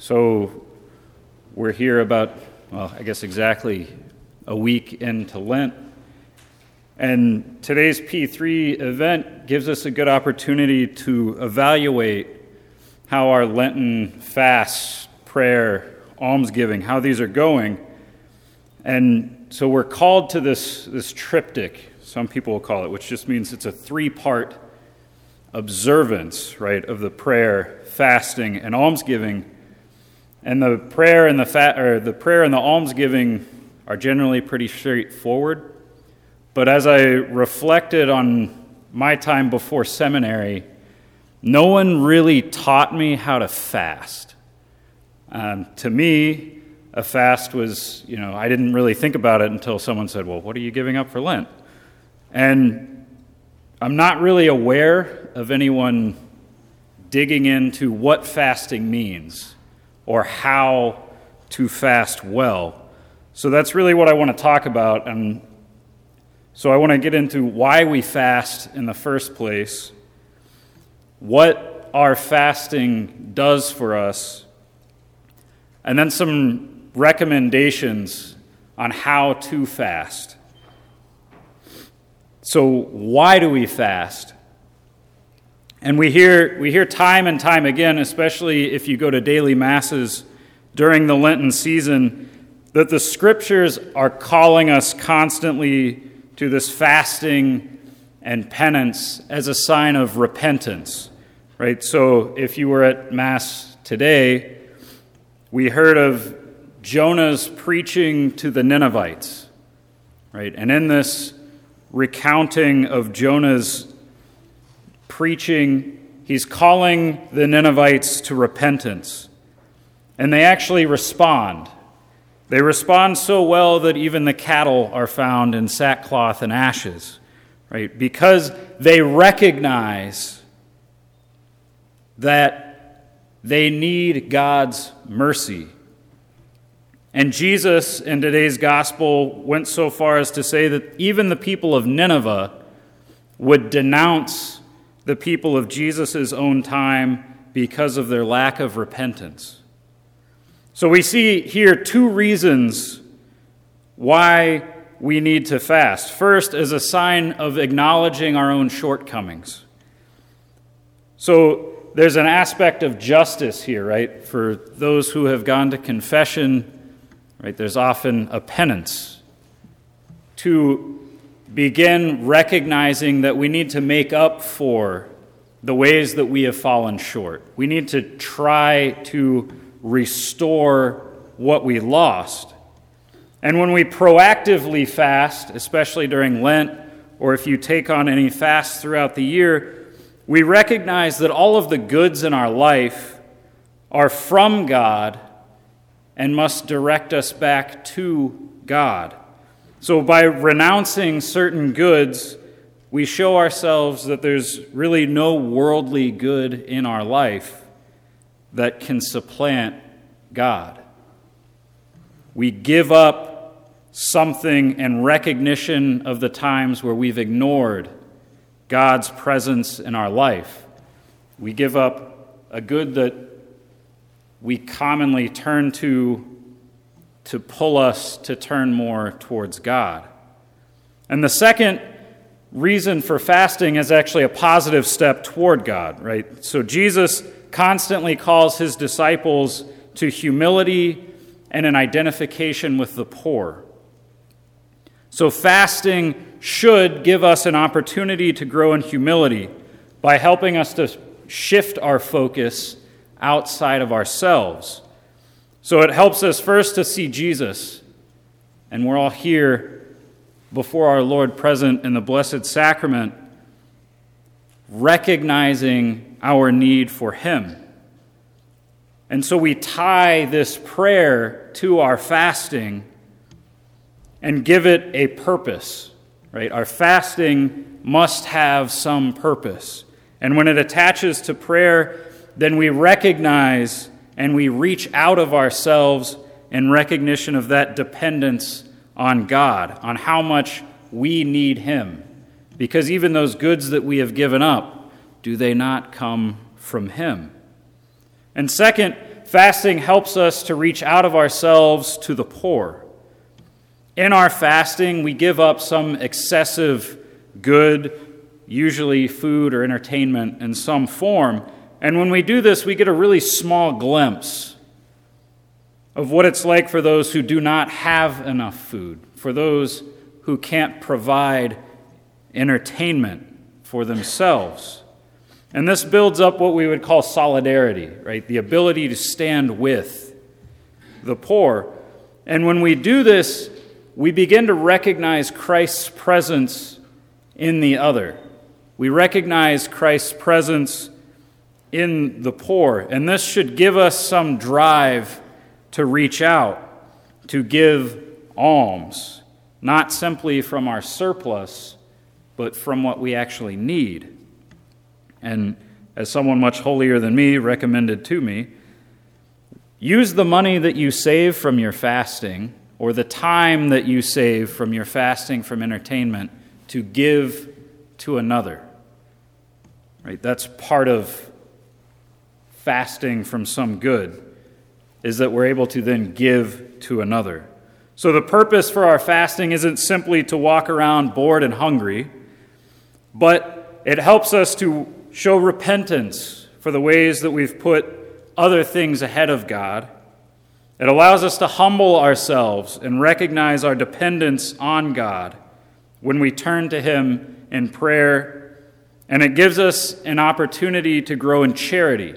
So we're here about, well, I guess exactly a week into Lent. And today's P3 event gives us a good opportunity to evaluate how our Lenten fast, prayer, almsgiving, how these are going. And so we're called to this, this triptych, some people will call it, which just means it's a three part observance, right, of the prayer, fasting, and almsgiving. And the prayer and the fa- or the prayer and the almsgiving are generally pretty straightforward. But as I reflected on my time before seminary, no one really taught me how to fast. Um, to me, a fast was, you know, I didn't really think about it until someone said, Well, what are you giving up for Lent? And I'm not really aware of anyone digging into what fasting means or how to fast well. So that's really what I want to talk about. And so I want to get into why we fast in the first place, what our fasting does for us, and then some recommendations on how to fast. So, why do we fast? And we hear, we hear time and time again, especially if you go to daily masses during the Lenten season, that the scriptures are calling us constantly to this fasting and penance as a sign of repentance, right? So if you were at Mass today, we heard of Jonah's preaching to the Ninevites, right? And in this recounting of Jonah's preaching, he's calling the Ninevites to repentance. And they actually respond. They respond so well that even the cattle are found in sackcloth and ashes, right? Because they recognize that they need God's mercy and Jesus, in today's gospel, went so far as to say that even the people of Nineveh would denounce the people of Jesus' own time because of their lack of repentance. So we see here two reasons why we need to fast. First, as a sign of acknowledging our own shortcomings. So there's an aspect of justice here, right? For those who have gone to confession Right? There's often a penance to begin recognizing that we need to make up for the ways that we have fallen short. We need to try to restore what we lost. And when we proactively fast, especially during Lent, or if you take on any fast throughout the year, we recognize that all of the goods in our life are from God and must direct us back to God. So, by renouncing certain goods, we show ourselves that there's really no worldly good in our life that can supplant God. We give up something in recognition of the times where we've ignored God's presence in our life. We give up a good that we commonly turn to to pull us to turn more towards God. And the second reason for fasting is actually a positive step toward God, right? So Jesus constantly calls his disciples to humility and an identification with the poor. So fasting should give us an opportunity to grow in humility by helping us to shift our focus outside of ourselves. So it helps us first to see Jesus, and we're all here before our Lord present in the Blessed Sacrament, recognizing our need for Him. And so we tie this prayer to our fasting and give it a purpose, right? Our fasting must have some purpose. And when it attaches to prayer, then we recognize and we reach out of ourselves in recognition of that dependence on God, on how much we need Him. Because even those goods that we have given up, do they not come from Him? And second, fasting helps us to reach out of ourselves to the poor. In our fasting, we give up some excessive good, usually food or entertainment in some form. And when we do this, we get a really small glimpse of what it's like for those who do not have enough food, for those who can't provide entertainment for themselves. And this builds up what we would call solidarity, right? The ability to stand with the poor. And when we do this, we begin to recognize Christ's presence in the other. We recognize Christ's presence in the poor. And this should give us some drive to reach out, to give alms, not simply from our surplus, but from what we actually need. And as someone much holier than me recommended to me, use the money that you save from your fasting or the time that you save from your fasting from entertainment to give to another. Right? That's part of fasting from some good is that we're able to then give to another. So the purpose for our fasting isn't simply to walk around bored and hungry, but it helps us to show repentance for the ways that we've put other things ahead of God it allows us to humble ourselves and recognize our dependence on God when we turn to Him in prayer, and it gives us an opportunity to grow in charity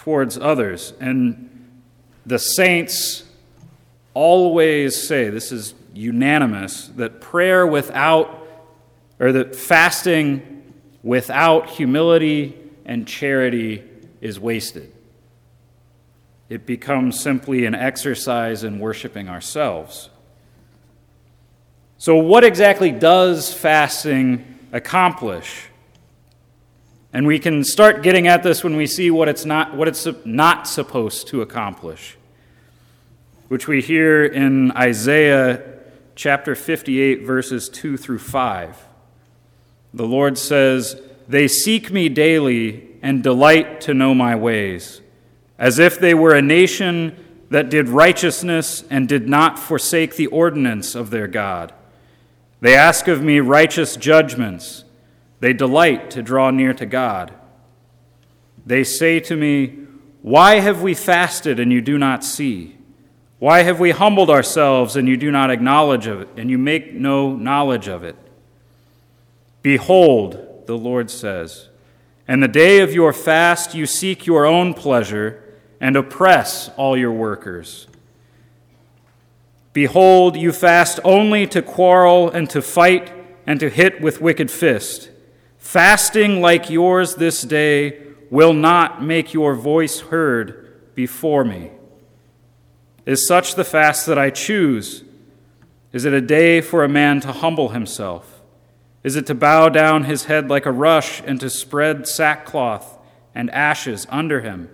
towards others. And the saints always say, this is unanimous, that prayer without, or that fasting without humility and charity is wasted it becomes simply an exercise in worshiping ourselves. So, what exactly does fasting accomplish? And we can start getting at this when we see what it's not, what it's not supposed to accomplish, which we hear in Isaiah chapter 58, verses 2 through 5. The Lord says, They seek me daily and delight to know my ways as if they were a nation that did righteousness and did not forsake the ordinance of their God. They ask of me righteous judgments. They delight to draw near to God. They say to me, Why have we fasted and you do not see? Why have we humbled ourselves and you do not acknowledge of it, and you make no knowledge of it? Behold, the Lord says, and the day of your fast you seek your own pleasure and oppress all your workers. Behold, you fast only to quarrel and to fight and to hit with wicked fist. Fasting like yours this day will not make your voice heard before me. Is such the fast that I choose? Is it a day for a man to humble himself? Is it to bow down his head like a rush and to spread sackcloth and ashes under him?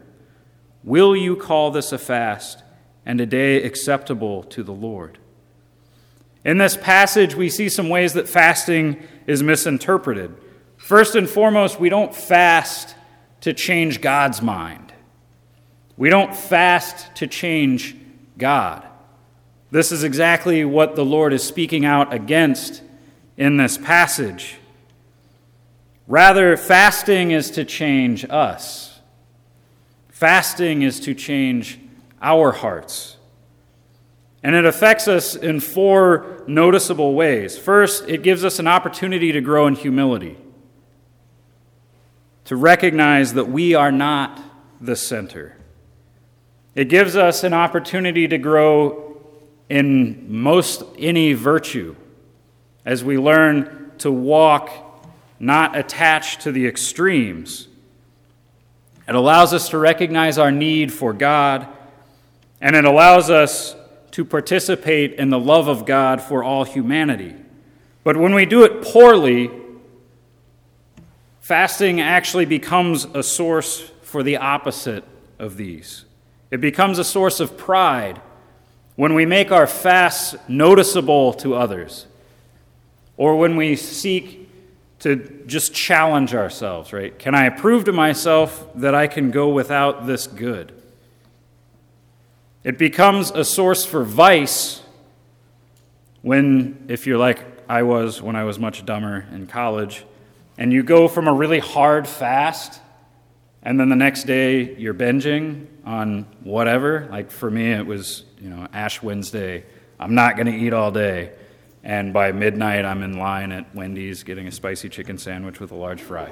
Will you call this a fast and a day acceptable to the Lord? In this passage, we see some ways that fasting is misinterpreted. First and foremost, we don't fast to change God's mind. We don't fast to change God. This is exactly what the Lord is speaking out against in this passage. Rather, fasting is to change us. Fasting is to change our hearts. And it affects us in four noticeable ways. First, it gives us an opportunity to grow in humility, to recognize that we are not the center. It gives us an opportunity to grow in most any virtue as we learn to walk not attached to the extremes it allows us to recognize our need for God, and it allows us to participate in the love of God for all humanity. But when we do it poorly, fasting actually becomes a source for the opposite of these. It becomes a source of pride when we make our fasts noticeable to others, or when we seek to just challenge ourselves, right? Can I prove to myself that I can go without this good? It becomes a source for vice when, if you're like I was when I was much dumber in college, and you go from a really hard fast, and then the next day you're binging on whatever. Like for me, it was, you know, Ash Wednesday. I'm not going to eat all day. And by midnight, I'm in line at Wendy's getting a spicy chicken sandwich with a large fry.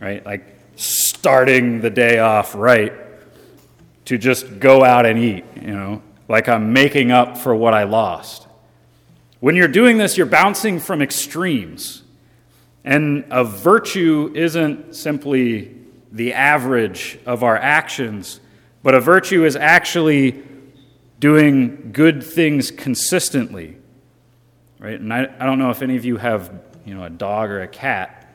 Right? Like starting the day off right to just go out and eat, you know, like I'm making up for what I lost. When you're doing this, you're bouncing from extremes. And a virtue isn't simply the average of our actions, but a virtue is actually doing good things consistently. Right? And I, I don't know if any of you have, you know, a dog or a cat,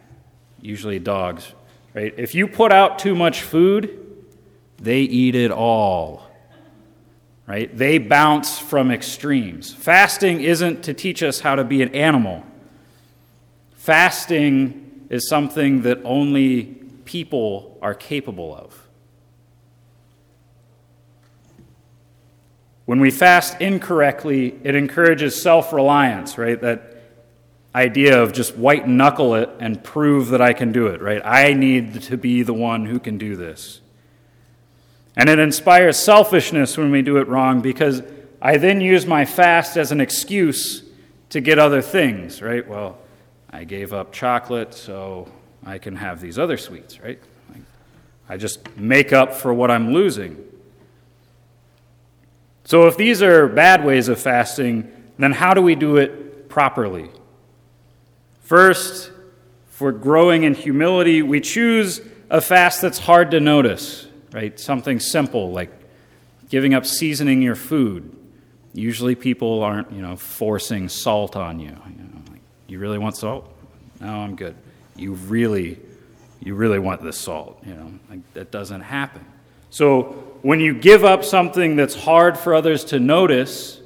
usually dogs, right? If you put out too much food, they eat it all. Right? They bounce from extremes. Fasting isn't to teach us how to be an animal. Fasting is something that only people are capable of. When we fast incorrectly, it encourages self reliance, right? That idea of just white knuckle it and prove that I can do it, right? I need to be the one who can do this. And it inspires selfishness when we do it wrong because I then use my fast as an excuse to get other things, right? Well, I gave up chocolate, so I can have these other sweets, right? I just make up for what I'm losing. So, if these are bad ways of fasting, then how do we do it properly? First, for growing in humility, we choose a fast that's hard to notice right? Something simple like giving up seasoning your food. Usually people aren't, you know, forcing salt on you. You, really want salt? No, I'm good. You really, you really want this salt, you know. Like, that doesn't happen. So when you give up something that's hard for others to notice,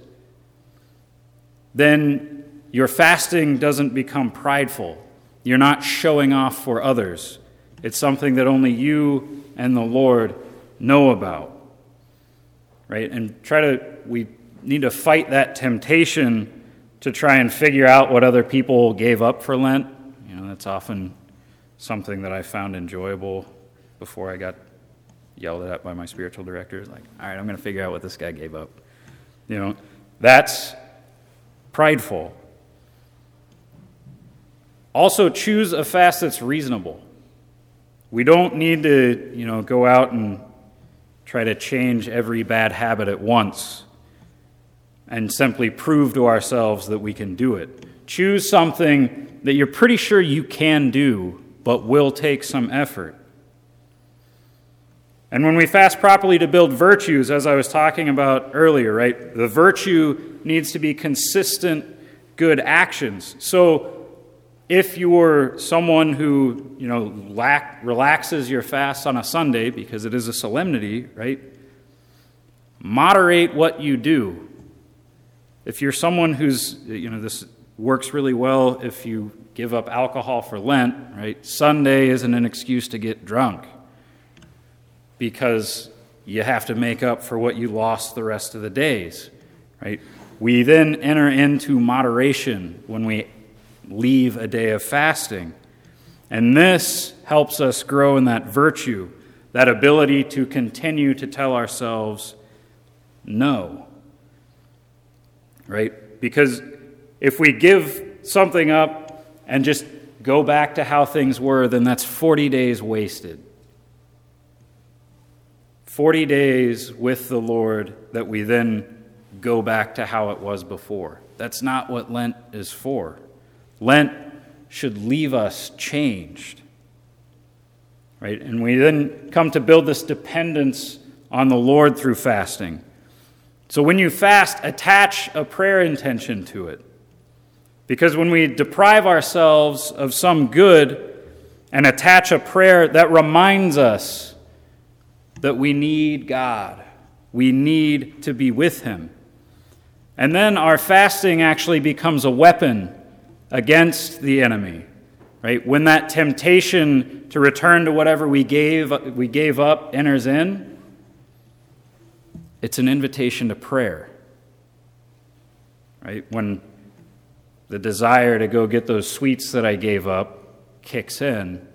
then your fasting doesn't become prideful. You're not showing off for others. It's something that only you and the Lord know about. Right? And try to, we need to fight that temptation to try and figure out what other people gave up for Lent. You know, that's often something that I found enjoyable before I got yelled at by my spiritual director. Like, all right, I'm going to figure out what this guy gave up. You know, that's prideful. Also, choose a fast that's reasonable. We don't need to, you know, go out and try to change every bad habit at once and simply prove to ourselves that we can do it. Choose something that you're pretty sure you can do, but will take some effort. And when we fast properly to build virtues, as I was talking about earlier, right, the virtue needs to be consistent good actions. So if you're someone who, you know, lack, relaxes your fast on a Sunday because it is a solemnity, right? Moderate what you do. If you're someone who's, you know, this works really well if you give up alcohol for Lent, right? Sunday isn't an excuse to get drunk because you have to make up for what you lost the rest of the days, right? We then enter into moderation when we leave a day of fasting. And this helps us grow in that virtue, that ability to continue to tell ourselves no. Right? Because if we give something up and just go back to how things were, then that's 40 days wasted. 40 days with the Lord that we then go back to how it was before. That's not what Lent is for. Lent should leave us changed. Right? And we then come to build this dependence on the Lord through fasting. So when you fast, attach a prayer intention to it. Because when we deprive ourselves of some good and attach a prayer, that reminds us that we need God. We need to be with Him. And then our fasting actually becomes a weapon against the enemy. Right? When that temptation to return to whatever we gave, we gave up enters in, it's an invitation to prayer. Right? When the desire to go get those sweets that I gave up kicks in,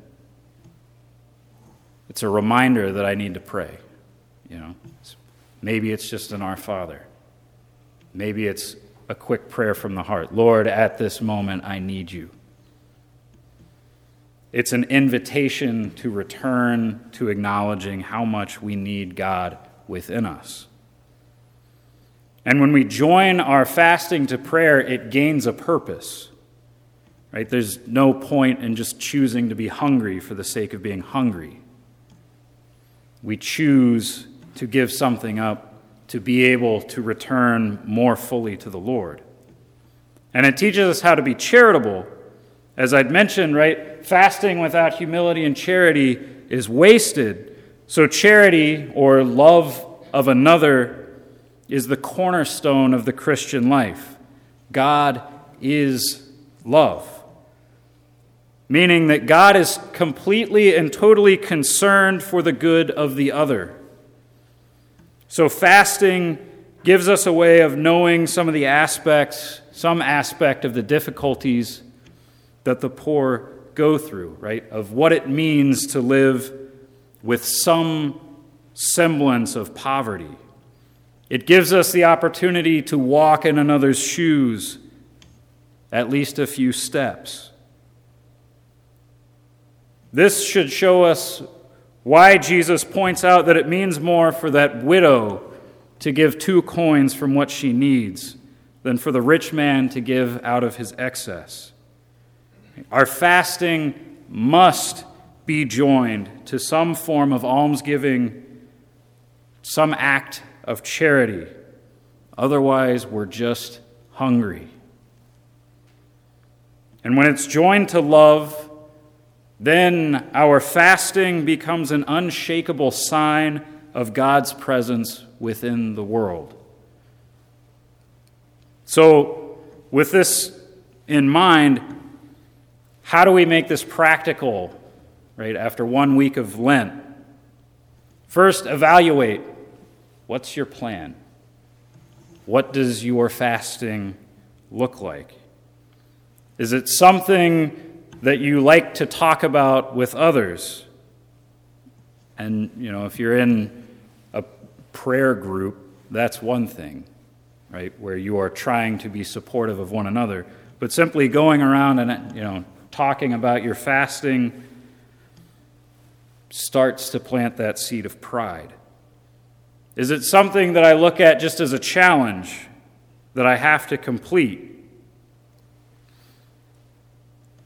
it's a reminder that I need to pray. You know, maybe it's just an Our Father. Maybe it's a quick prayer from the heart. Lord, at this moment, I need you. It's an invitation to return to acknowledging how much we need God within us. And when we join our fasting to prayer, it gains a purpose. Right? There's no point in just choosing to be hungry for the sake of being hungry. We choose to give something up to be able to return more fully to the Lord. And it teaches us how to be charitable. As I'd mentioned, right, fasting without humility and charity is wasted. So, charity or love of another is the cornerstone of the Christian life. God is love. Meaning that God is completely and totally concerned for the good of the other. So, fasting gives us a way of knowing some of the aspects, some aspect of the difficulties that the poor go through, right? Of what it means to live with some semblance of poverty. It gives us the opportunity to walk in another's shoes at least a few steps. This should show us why Jesus points out that it means more for that widow to give two coins from what she needs than for the rich man to give out of his excess. Our fasting must be joined to some form of almsgiving, some act of charity. Otherwise, we're just hungry. And when it's joined to love, then our fasting becomes an unshakable sign of God's presence within the world. So, with this in mind, how do we make this practical, right, after one week of Lent? First, evaluate What's your plan? What does your fasting look like? Is it something that you like to talk about with others? And, you know, if you're in a prayer group, that's one thing, right? Where you are trying to be supportive of one another. But simply going around and, you know, talking about your fasting starts to plant that seed of pride. Is it something that I look at just as a challenge that I have to complete?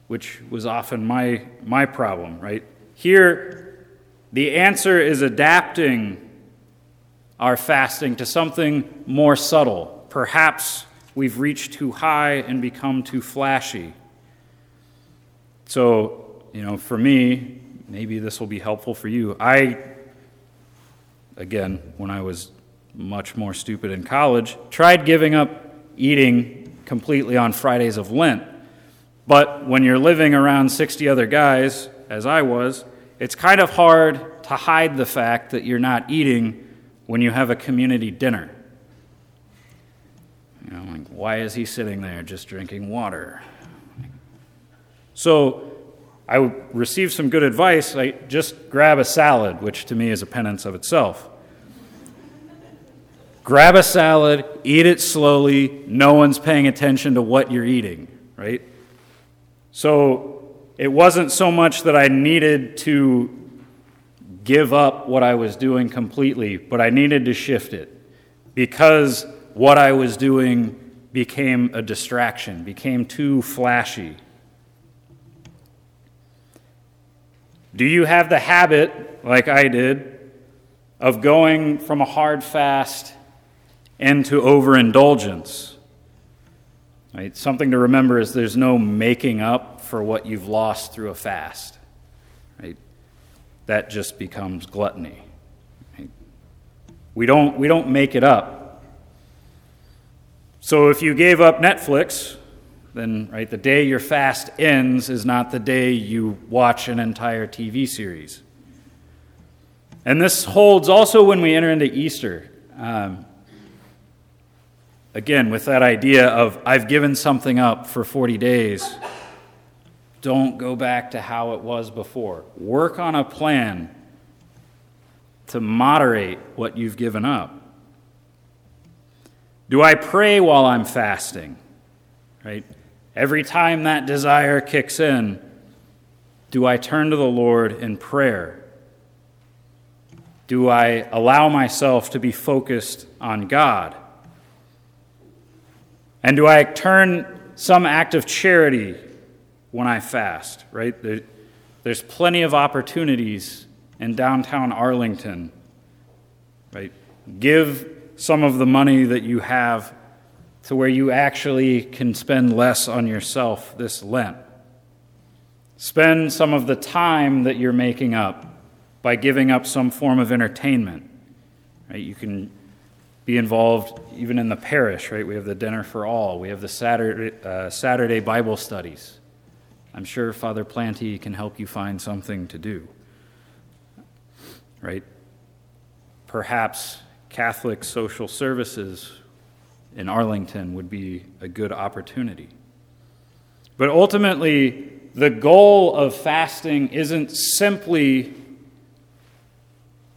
Which was often my, my problem, right? Here, the answer is adapting our fasting to something more subtle. Perhaps we've reached too high and become too flashy. So, you know, for me, maybe this will be helpful for you. I again, when I was much more stupid in college, tried giving up eating completely on Fridays of Lent. But when you're living around 60 other guys, as I was, it's kind of hard to hide the fact that you're not eating when you have a community dinner. You know, like, why is he sitting there just drinking water? So I received some good advice. I just grab a salad, which to me is a penance of itself. grab a salad, eat it slowly. No one's paying attention to what you're eating, right? So it wasn't so much that I needed to give up what I was doing completely, but I needed to shift it because what I was doing became a distraction, became too flashy Do you have the habit, like I did, of going from a hard fast into overindulgence? Right? Something to remember is there's no making up for what you've lost through a fast. Right? That just becomes gluttony. Right? We, don't, we don't make it up. So if you gave up Netflix, then right the day your fast ends is not the day you watch an entire TV series. And this holds also when we enter into Easter. Um, again, with that idea of I've given something up for 40 days, don't go back to how it was before. Work on a plan to moderate what you've given up. Do I pray while I'm fasting? Right? Every time that desire kicks in, do I turn to the Lord in prayer? Do I allow myself to be focused on God? And do I turn some act of charity when I fast, right? there's plenty of opportunities in downtown Arlington, right? Give some of the money that you have to where you actually can spend less on yourself this Lent. Spend some of the time that you're making up by giving up some form of entertainment. Right? You can be involved even in the parish, right? We have the dinner for all. We have the Saturday, uh, Saturday Bible studies. I'm sure Father Planty can help you find something to do. Right? Perhaps Catholic social services in Arlington would be a good opportunity. But ultimately, the goal of fasting isn't simply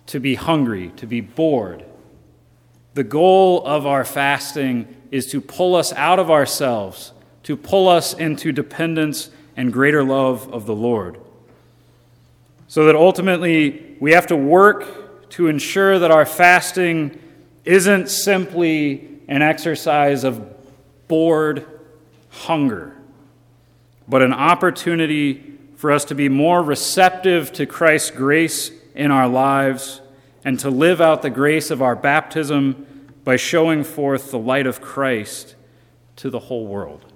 to be hungry, to be bored. The goal of our fasting is to pull us out of ourselves, to pull us into dependence and greater love of the Lord. So that ultimately we have to work to ensure that our fasting isn't simply an exercise of bored hunger, but an opportunity for us to be more receptive to Christ's grace in our lives and to live out the grace of our baptism by showing forth the light of Christ to the whole world.